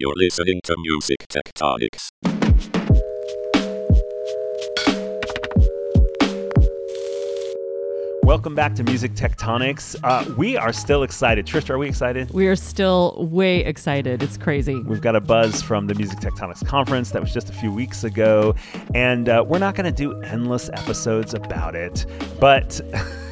You're listening to Music Tectonics. Welcome back to Music Tectonics. Uh, we are still excited. Tristra, are we excited? We are still way excited. It's crazy. We've got a buzz from the Music Tectonics conference that was just a few weeks ago, and uh, we're not going to do endless episodes about it, but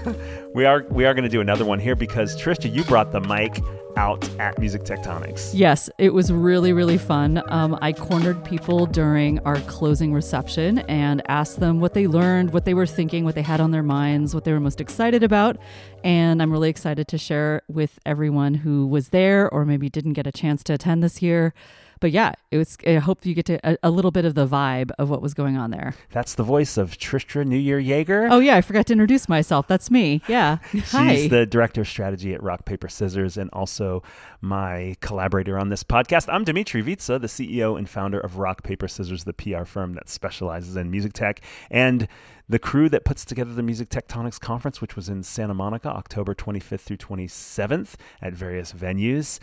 we are we are going to do another one here because Tristra, you brought the mic out at Music Tectonics. Yes, it was really, really fun. Um, I cornered people during our closing reception and asked them what they learned, what they were thinking, what they had on their minds, what they were most excited about. And I'm really excited to share with everyone who was there or maybe didn't get a chance to attend this year but yeah, it was. I hope you get to a, a, little bit of the vibe of what was going on there. That's the voice of Tristra Newyear Yeager. Oh yeah, I forgot to introduce myself. That's me. Yeah, she's Hi. the director of strategy at Rock Paper Scissors and also my collaborator on this podcast. I'm Dmitri Vietze, the CEO and founder of Rock Paper Scissors, the PR firm that specializes in music tech and the crew that puts together the Music Tectonics Conference, which was in Santa Monica, October 25th through 27th at various venues.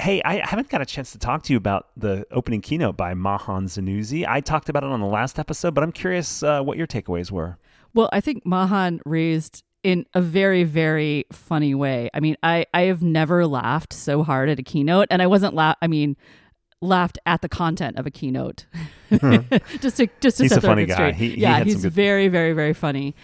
Hey, I haven't got a chance to talk to you about the opening keynote by Mahan Zanussi. I talked about it on the last episode, but I'm curious uh, what your takeaways were. Well, I think Mahan raised in a very, very funny way. I mean, I, I have never laughed so hard at a keynote, and I wasn't la- I mean, laughed at the content of a keynote. just to just to he's set a funny guy. Straight. He, yeah, he he's good... very, very, very funny.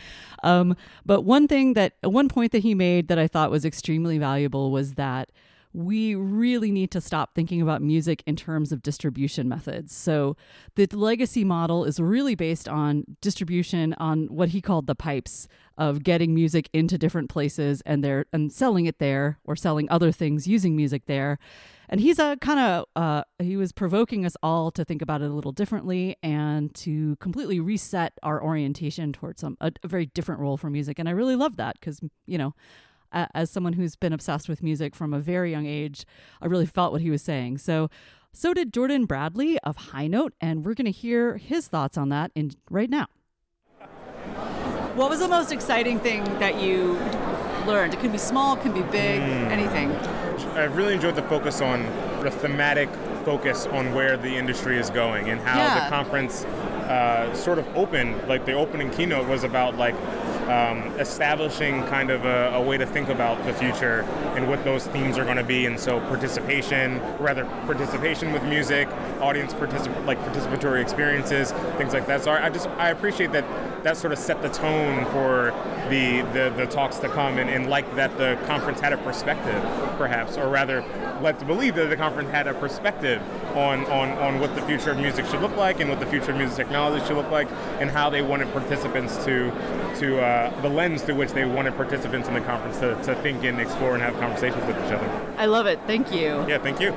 Um, but one thing that one point that he made that I thought was extremely valuable was that we really need to stop thinking about music in terms of distribution methods. So, the legacy model is really based on distribution on what he called the pipes of getting music into different places and there and selling it there or selling other things using music there. And he's a kind of uh, he was provoking us all to think about it a little differently and to completely reset our orientation towards some a, a very different role for music. And I really love that because you know as someone who's been obsessed with music from a very young age, I really felt what he was saying. So, so did Jordan Bradley of High Note, and we're going to hear his thoughts on that in right now. What was the most exciting thing that you learned? It could be small, it could be big, mm. anything. I've really enjoyed the focus on the thematic focus on where the industry is going and how yeah. the conference uh, sort of opened. Like the opening keynote was about like um, establishing kind of a, a, way to think about the future and what those themes are going to be. And so participation, rather participation with music, audience particip- like participatory experiences, things like that. So I just I appreciate that that sort of set the tone for the the, the talks to come, and, and like that the conference had a perspective, perhaps, or rather, led to believe that the conference had a perspective on, on, on what the future of music should look like and what the future of music technology should look like, and how they wanted participants to to uh, the lens through which they wanted participants in the conference to, to think and explore and have conversations with each other. I love it. Thank you. Yeah, thank you.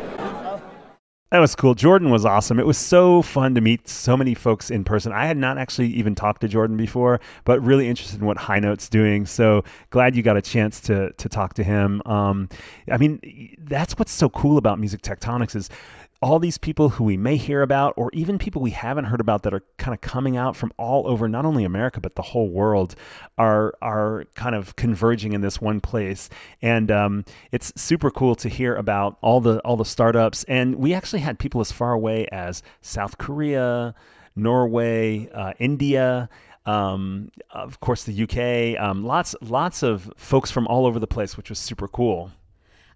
That was cool. Jordan was awesome. It was so fun to meet so many folks in person. I had not actually even talked to Jordan before, but really interested in what High Note's doing. So glad you got a chance to to talk to him. Um, I mean, that's what's so cool about Music Tectonics is all these people who we may hear about, or even people we haven't heard about that are kind of coming out from all over, not only America but the whole world, are are kind of converging in this one place. And um, it's super cool to hear about all the all the startups. And we actually had people as far away as South Korea, Norway, uh, India. Um, of course, the UK. Um, lots lots of folks from all over the place, which was super cool.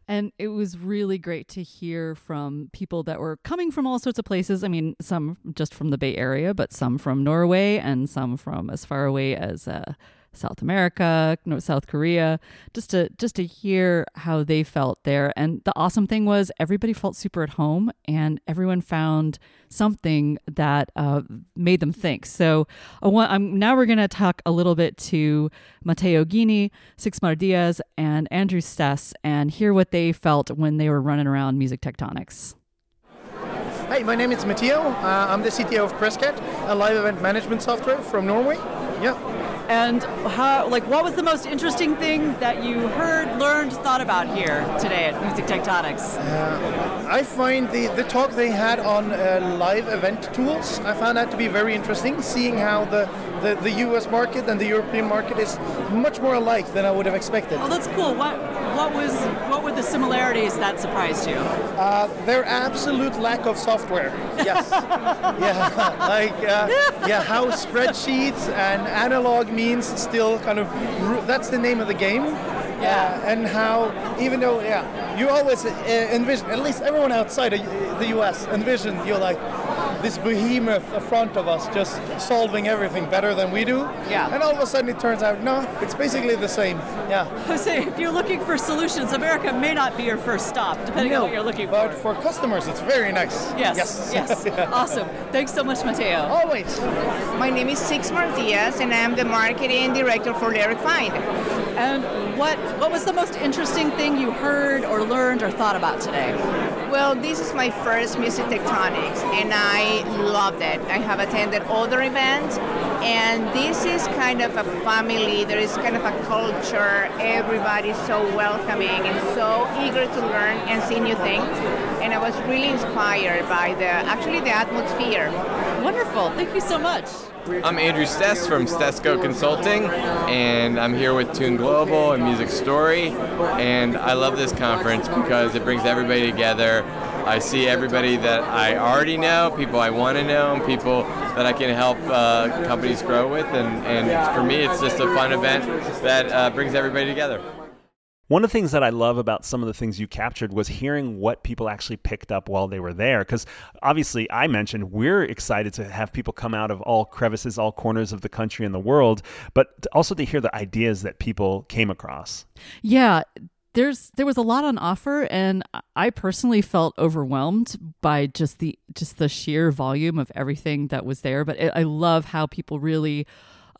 And it was really great to hear from people that were coming from all sorts of places. I mean, some just from the Bay Area, but some from Norway and some from as far away as uh, South America, South Korea, just to just to hear how they felt there. And the awesome thing was everybody felt super at home, and everyone found something that uh, made them think. So uh, now we're going to talk a little bit to Matteo Ghini, Sixmar Diaz, and Andrew Stess, and hear what they felt when they were running around Music Tectonics. Hi, my name is Matteo. Uh, I'm the CTO of Presscat, a live event management software from Norway. Yeah. And how, like, what was the most interesting thing that you heard, learned, thought about here today at Music Tectonics? Uh, I find the, the talk they had on uh, live event tools, I found that to be very interesting, seeing how the, the, the US market and the European market is much more alike than I would have expected. Oh, that's cool. What, what, was, what were the similarities that surprised you? Uh, their absolute lack of software. Yes. yeah, like, uh, yeah, how spreadsheets and analog means still kind of, that's the name of the game. Yeah. Uh, and how, even though, yeah, you always uh, envision, at least everyone outside of the US envision, you're like, this behemoth in front of us just solving everything better than we do. Yeah. And all of a sudden it turns out, no, it's basically the same. Yeah. Jose, if you're looking for solutions, America may not be your first stop, depending no, on what you're looking but for. But for customers, it's very nice. Yes. Yes. yes. yeah. Awesome. Thanks so much, Mateo. Always. My name is Sixmar Diaz, and I'm the marketing director for LyricFind. And what what was the most interesting thing you heard or learned or thought about today? Well, this is my first Music Tectonics, and I loved it. I have attended other events, and this is kind of a family. There is kind of a culture. Everybody's so welcoming and so eager to learn and see new things. And I was really inspired by the actually the atmosphere. Wonderful. Thank you so much. I'm Andrew Stess from Stessco Consulting, and I'm here with Tune Global and Music Story. And I love this conference because it brings everybody together. I see everybody that I already know, people I want to know, and people that I can help uh, companies grow with. And, and for me, it's just a fun event that uh, brings everybody together. One of the things that I love about some of the things you captured was hearing what people actually picked up while they were there. Because obviously, I mentioned we're excited to have people come out of all crevices, all corners of the country and the world, but also to hear the ideas that people came across. Yeah, there's there was a lot on offer and i personally felt overwhelmed by just the just the sheer volume of everything that was there but i love how people really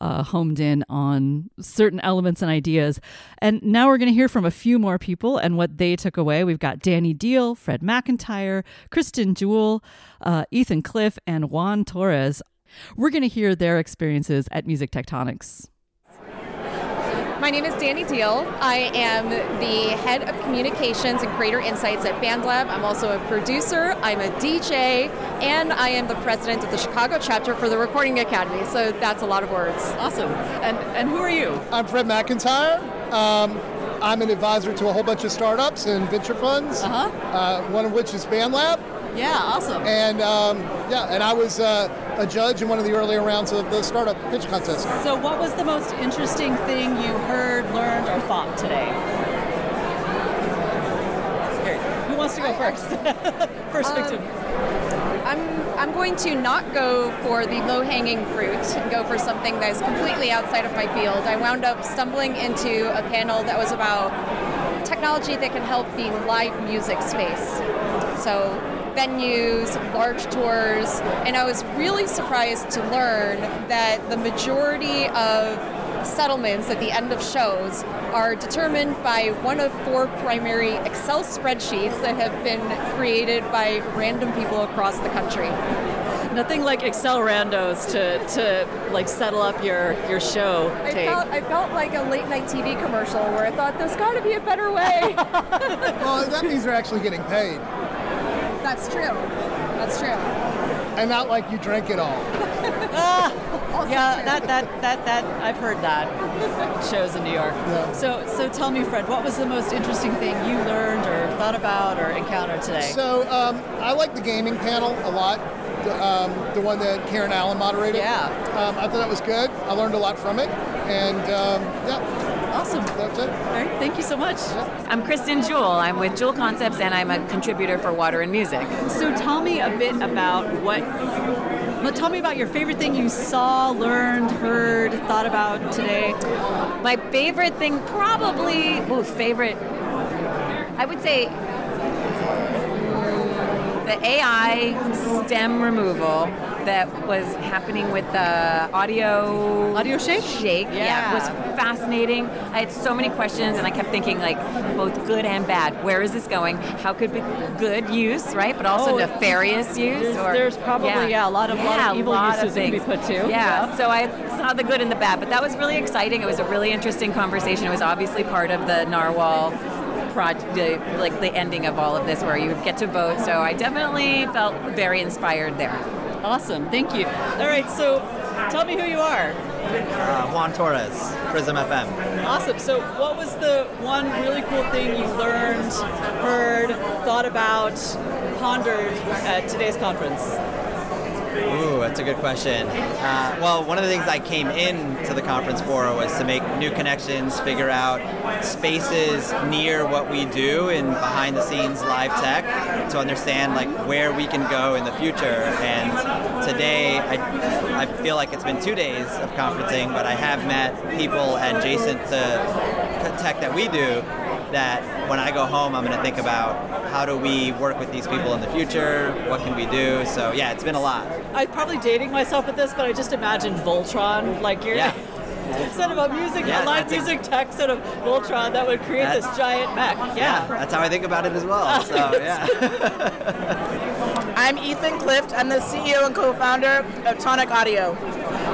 uh, homed in on certain elements and ideas. And now we're going to hear from a few more people and what they took away. We've got Dani Deahl, Fred McIntyre, Kristen Jewell, uh, Ethan Clift, and Juan Torres. We're going to hear their experiences at Music Tectonics. My name is Dani Deahl. I am the head of communications and creator insights at BandLab. I'm also a producer, I'm a DJ, and I am the president of the Chicago chapter for the Recording Academy. So that's a lot of words. Awesome. And, and who are you? I'm Fred McIntyre. Um, I'm an advisor to a whole bunch of startups and venture funds, uh-huh. uh, one of which is BandLab. Yeah, awesome. And um, yeah, and I was uh, a judge in one of the earlier rounds of the startup pitch contest. So, what was the most interesting thing you heard, learned, or thought today? Here, who wants to go first? first um, victim. I'm, I'm going to not go for the low hanging fruit and go for something that is completely outside of my field. I wound up stumbling into a panel that was about technology that can help the live music space. So venues, large tours, and I was really surprised to learn that the majority of settlements at the end of shows are determined by one of four primary Excel spreadsheets that have been created by random people across the country. Nothing like Excel randos to, to like settle up your, your show. I felt, I felt like a late night TV commercial where I thought there's got to be a better way. well, that means they're actually getting paid. That's true. That's true. And not like you drank it all. ah, yeah, that, that that that I've heard that shows in New York. Yeah. So so tell me, Fred, what was the most interesting thing you learned or thought about or encountered today? So um, I like the gaming panel a lot. The, um, the one that Karen Allen moderated. Yeah. Um, I thought that was good. I learned a lot from it, and um, yeah. Awesome. That's it. All right, thank you so much. I'm Kristen Jewell. I'm with Jewel Concepts and I'm a contributor for Water and Music. So tell me a bit about what well, tell me about your favorite thing you saw, learned, heard, thought about today. My favorite thing, probably, oh, favorite, I would say mm, the AI stem removal that was happening with the audio AudioShake. Shake, yeah. Yeah. was fascinating. I had so many questions, and I kept thinking like both good and bad. Where is this going? How could be good use, right? But also Oh, nefarious use. there's- or there's probably, yeah, a lot of- lot of Yeah, evil lot uses that can be put to. Yeah. Yeah. So I saw the good and the bad, but that was really exciting. It was a really interesting conversation. It was obviously part of the narwhal project, like the ending of all of this, where you get to vote. So I definitely felt very inspired there. Awesome, thank you. All right, so tell me who you are. Uh, Juan Torres, Prism.fm. Awesome. So, what was the one really cool thing you learned, heard, thought about, pondered at today's conference? Ooh, that's a good question. Uh, well, one of the things I came in to the conference for was to make new connections, figure out spaces near what we do in behind the scenes live tech to understand like where we can go in the future. And today, I, I feel like it's been two days of conferencing, but I have met people adjacent to tech that we do that when I go home, I'm going to think about how do we work with these people in the future? What can we do? So yeah, it's been a lot. I'm probably dating myself with this, but I just imagine Voltron, like you're. Yeah. Instead of a music, Yeah, live that's a- music tech, instead of Voltron, that would create this giant mech. Yeah. That's how I think about it as well. So yeah. I'm Ethan Clift. I'm the CEO and co-founder of Tonic Audio.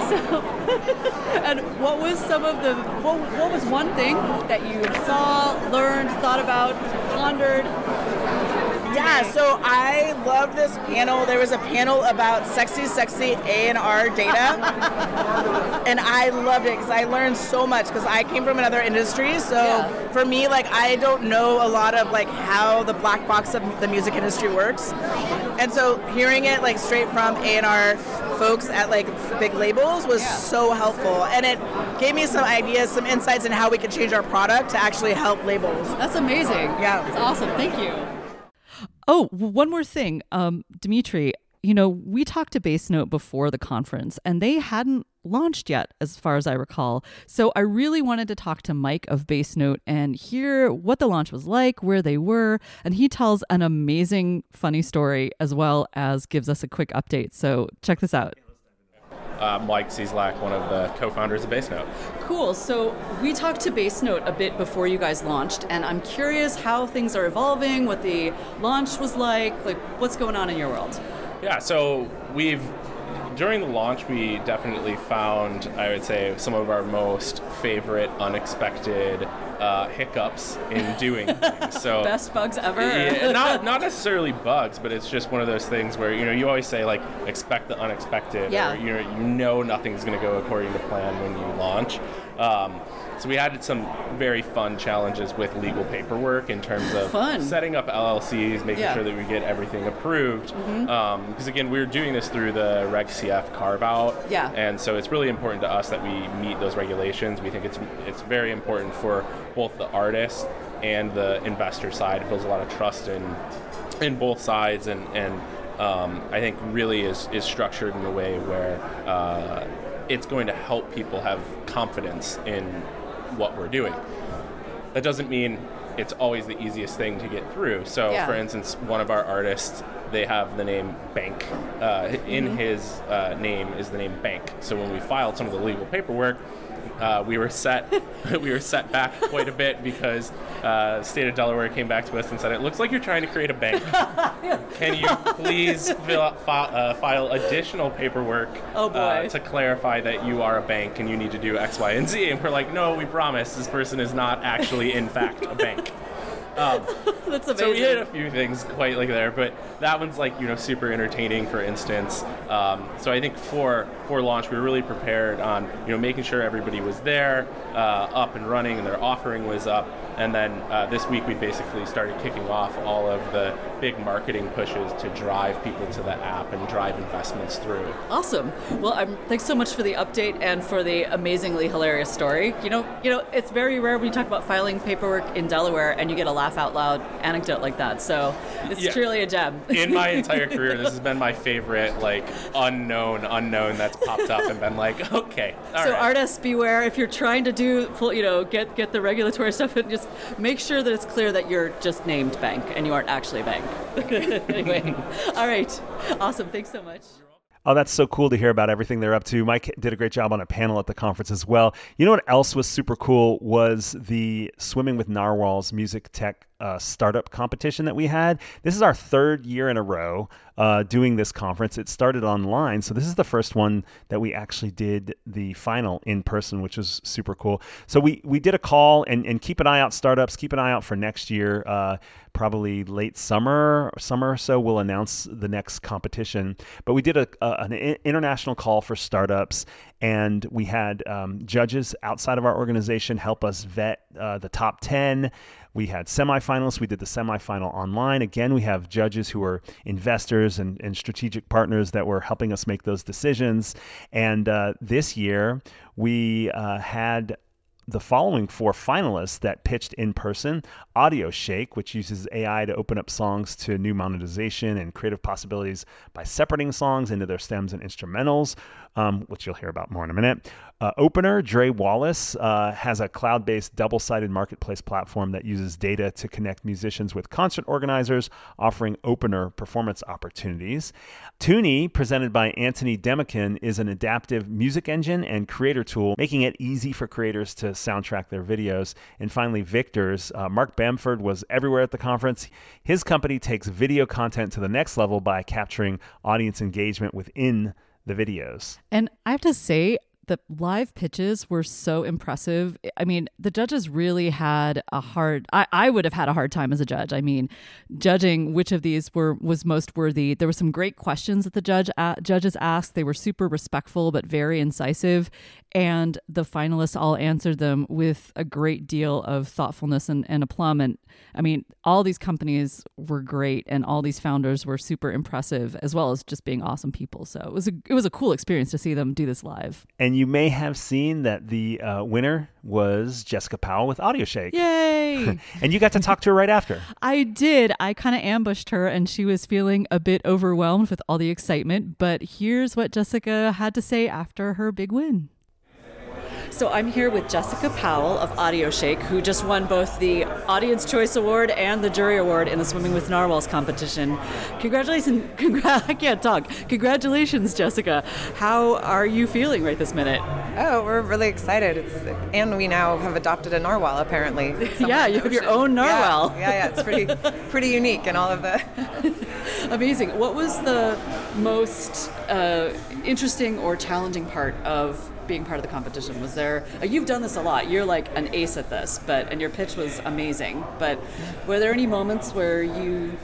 So, and what was some of the what, what was one thing that you saw, learned, thought about, pondered? Yeah, so I love this panel. There was a panel about sexy, sexy A&R data. and I loved it because I learned so much because I came from another industry. So for me, like I don't know a lot of like how the black box of the music industry works. And so hearing it like straight from A&R folks at like big labels was so helpful. And it gave me some ideas, some insights in how we could change our product to actually help labels. That's amazing. Yeah. It's awesome. Thank you. Oh, one more thing. Um, Dmitri, you know, we talked to Bass Note before the conference and they hadn't launched yet, as far as I recall. So I really wanted to talk to Mike of Bass Note and hear what the launch was like, where they were. And he tells an amazing, funny story as well as gives us a quick update. So check this out. Uh, Mike Cieslak, one of the co-founders of BassNote. Cool. So we talked to Bass Note a bit before you guys launched, and I'm curious how things are evolving, what the launch was like, like what's going on in your world. Yeah, so we've during the launch we definitely found I would say some of our most favorite unexpected uh, hiccups in doing things. So Best bugs ever. Yeah, not not necessarily bugs, but it's just one of those things where you know you always say like expect the unexpected, Yeah. or you know you know nothing's going to go according to plan when you launch. Um, so we had some very fun challenges with legal paperwork in terms of Fun. setting up LLCs, making Yeah. sure that we get everything approved. Because again, we're doing this through the Reg CF carve out, Yeah. and so it's really important to us that we meet those regulations. We think it's it's very important for both the artist and the investor side. It builds a lot of trust in in both sides, and and um, I think really is is structured in a way where uh, it's going to help people have confidence in what we're doing. That doesn't mean it's always the easiest thing to get through. So, Yeah. for instance, one of our artists, they have the name Bank. Uh, in Mhm. his uh, name is the name Bank. So when we filed some of the legal paperwork, uh, we were set we were set back quite a bit because uh, state of Delaware came back to us and said it looks like you're trying to create a bank. Can you please fill, fi- uh, file additional paperwork Oh, uh, to clarify that you are a bank and you need to do X, Y, and Z? And we're like, no, we promise this person is not actually, in fact, a bank. Um, That's so we amazing. hit a few things quite like there, but that one's like you know super entertaining. For instance, um, so I think for for launch we were really prepared on you know making sure everybody was there, uh, up and running, and their offering was up. And then uh, this week we basically started kicking off all of the big marketing pushes to drive people to the app and drive investments through. Awesome. Well, I'm, thanks so much for the update and for the amazingly hilarious story. You know, you know, it's very rare when you talk about filing paperwork in Delaware and you get a laugh out loud anecdote like that. So it's Yeah. truly a gem. in my entire career, this has been my favorite, like unknown unknown that's popped up and been like, okay, all so right. artists beware if you're trying to do you know get get the regulatory stuff and just make sure that it's clear that you're just named bank and you aren't actually a bank anyway all right awesome thanks so much Oh, that's so cool to hear about everything they're up to. Mike did a great job on a panel at the conference as well. You know what else was super cool was the Swimming with Narwhals Music Tech uh, startup competition that we had. This is our third year in a row uh, doing this conference. It started online, so this is the first one that we actually did the final in person, which was super cool. So we we did a call and and keep an eye out startups. Keep an eye out for next year. Uh, probably late summer, summer or so, we'll announce the next competition. But we did a, a an international call for startups, and we had um, judges outside of our organization help us vet uh, the top ten. We had semifinalists. We did the semifinal online. Again, we have judges who are investors and, and strategic partners that were helping us make those decisions. And uh, this year, we uh, had the following four finalists that pitched in person AudioShake, which uses AI to open up songs to new monetization and creative possibilities by separating songs into their stems and instrumentals, um, which you'll hear about more in a minute. Uh, Opener, Dre Wallace, uh, has a cloud based double sided marketplace platform that uses data to connect musicians with concert organizers, offering opener performance opportunities. Tuney, presented by Anthony Demekhin, is an adaptive music engine and creator tool, making it easy for creators to soundtrack their videos. And finally, Victors. Uh, Mark Bamford was everywhere at the conference. His company takes video content to the next level by capturing audience engagement within the videos. And I have to say, the live pitches were so impressive. I mean, the judges really had a hard I, I would have had a hard time as a judge. I mean, judging which of these were was most worthy. There were some great questions that the judge uh, judges asked. They were super respectful but very incisive and the finalists all answered them with a great deal of thoughtfulness and, and aplomb. And I mean, all these companies were great, and all these founders were super impressive, as well as just being awesome people. So it was a it was a cool experience to see them do this live. And you may have seen that the uh, winner was Jessica Powell with AudioShake. Yay! and you got to talk to her right after. I did. I kind of ambushed her, and she was feeling a bit overwhelmed with all the excitement. But here's what Jessica had to say after her big win. So I'm here with Jessica Powell of AudioShake, who just won both the Audience Choice Award and the Jury Award in the Swimming with Narwhals competition. Congratulations! Congr- I can't talk. Congratulations, Jessica. How are you feeling right this minute? Oh, we're really excited. It's, and we now have adopted a narwhal, apparently. yeah, you have your own narwhal. Yeah, yeah, yeah it's pretty, pretty unique and all of the. Amazing. What was the most uh, interesting or challenging part of being part of the competition? Was there? You've done this a lot. You're like an ace at this, but and your pitch was amazing. But were there any moments where you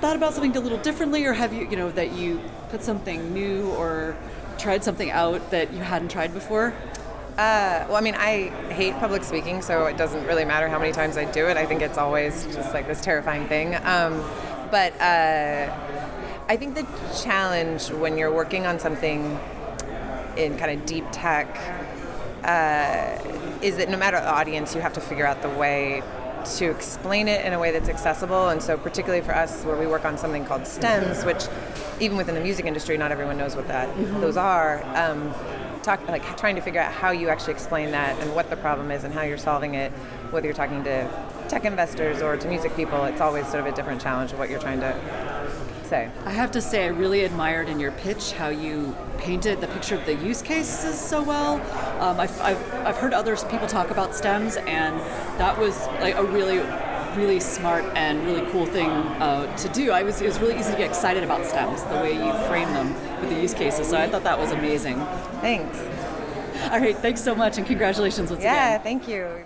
thought about something a little differently, or have you, you know, that you put something new or tried something out that you hadn't tried before? Uh, well, I mean, I hate public speaking, so it doesn't really matter how many times I do it. I think it's always just like this terrifying thing. Um, but uh, I think the challenge when you're working on something in kind of deep tech uh, is that no matter the audience, you have to figure out the way to explain it in a way that's accessible. And so, particularly for us, where we work on something called stems, which even within the music industry, not everyone knows what that mm-hmm. those are. Um, talk like trying to figure out how you actually explain that and what the problem is and how you're solving it. Whether you're talking to tech investors or to music people, it's always sort of a different challenge of what you're trying to I have to say, I really admired in your pitch how you painted the picture of the use cases so well. Um, I've, I've, I've heard other people talk about stems, and that was like a really really smart and really cool thing uh, to do. I was it was really easy to get excited about stems the way you frame them with the use cases. So I thought that was amazing. Thanks. All right, thanks so much and congratulations once yeah, again. Yeah, thank you.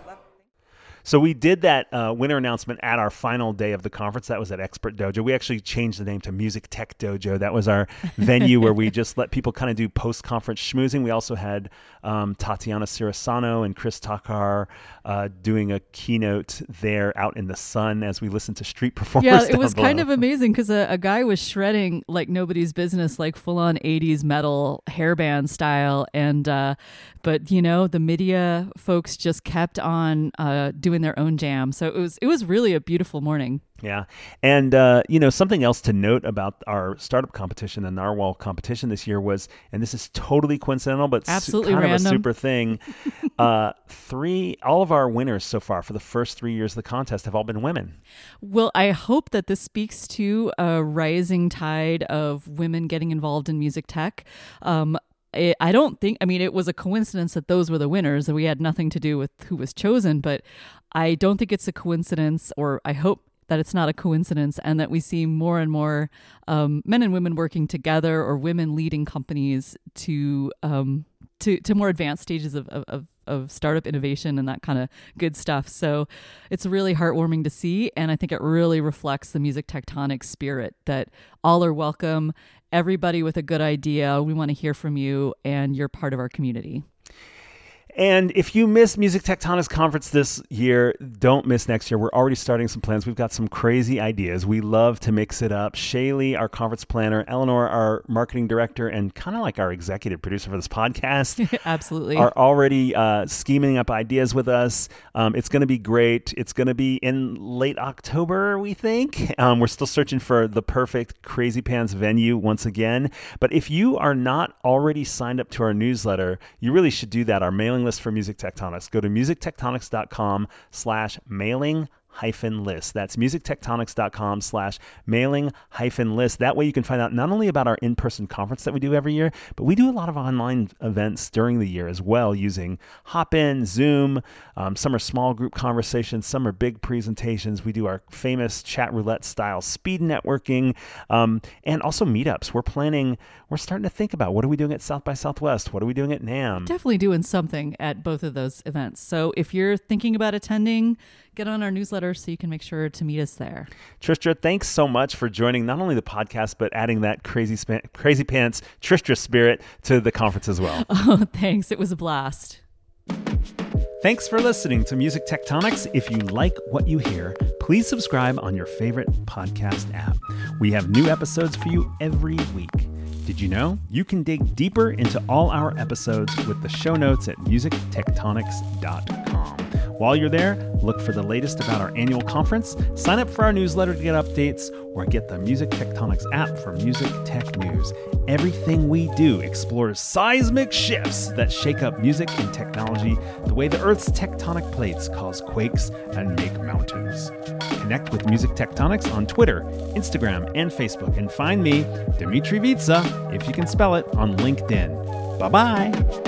So we did that uh, winner announcement at our final day of the conference. That was at Expert Dojo. We actually changed the name to Music Tech Dojo. That was our venue where we just let people kind of do post conference schmoozing. We also had um, Tatiana Cirisano and Chris Takar uh, doing a keynote there out in the sun as we listened to street performers. Yeah, it was below. kind of amazing because a, a, guy was shredding like nobody's business, like full on 80s metal hairband style. And, uh, but you know, the media folks just kept on uh, doing doing their own jam. So it was it was really a beautiful morning. Yeah. And, uh, you know, something else to note about our startup competition, the Narwhal competition this year was, and this is totally coincidental, but Absolutely kind random. of a super thing. uh, three, all of our winners so far for the first three years of the contest have all been women. Well, I hope that this speaks to a rising tide of women getting involved in music tech. Um, I don't think, I mean, it was a coincidence that those were the winners, and we had nothing to do with who was chosen, but I don't think it's a coincidence, or I hope that it's not a coincidence and that we see more and more um, men and women working together or women leading companies to um, to, to more advanced stages of, of, of startup innovation and that kind of good stuff. So it's really heartwarming to see. And I think it really reflects the music tectonic spirit that all are welcome. Everybody with a good idea, we want to hear from you, and you're part of our community. And if you miss Music Tectonics Conference this year, don't miss next year. We're already starting some plans. We've got some crazy ideas. We love to mix it up. Shaylee, our conference planner, Eleanor, our marketing director, and kind of like our executive producer for this podcast, absolutely are already uh, scheming up ideas with us. Um, it's going to be great. It's going to be in late October, we think. Um, we're still searching for the perfect Crazy Pants venue once again. But if you are not already signed up to our newsletter, you really should do that. Our mailing list for Music Tectonics. Go to musictectonics.com slash mailing hyphen list. That's musictectonics.com slash mailing hyphen list. That way you can find out not only about our in-person conference that we do every year, but we do a lot of online events during the year as well using Hopin, Zoom. Um, some are small group conversations, some are big presentations. We do our famous chat roulette style speed networking um, and also meetups. We're planning, we're starting to think about what are we doing at South by Southwest? What are we doing at NAMM? Definitely doing something at both of those events. So if you're thinking about attending, get on our newsletter so you can make sure to meet us there. Tristra, thanks so much for joining not only the podcast but adding that crazy crazy pants Tristra spirit to the conference as well. Oh, thanks. It was a blast. Thanks for listening to Music Tectonics. If you like what you hear, please subscribe on your favorite podcast app. We have new episodes for you every week. Did you know you can dig deeper into all our episodes with the show notes at musictectonics.com? While you're there, look for the latest about our annual conference, sign up for our newsletter to get updates, or get the Music Tectonics app for music tech news. Everything we do explores seismic shifts that shake up music and technology the way the Earth's tectonic plates cause quakes and make mountains. Connect with Music Tectonics on Twitter, Instagram, and Facebook, and find me, Dmitri Vietze, if you can spell it, on LinkedIn. Bye bye.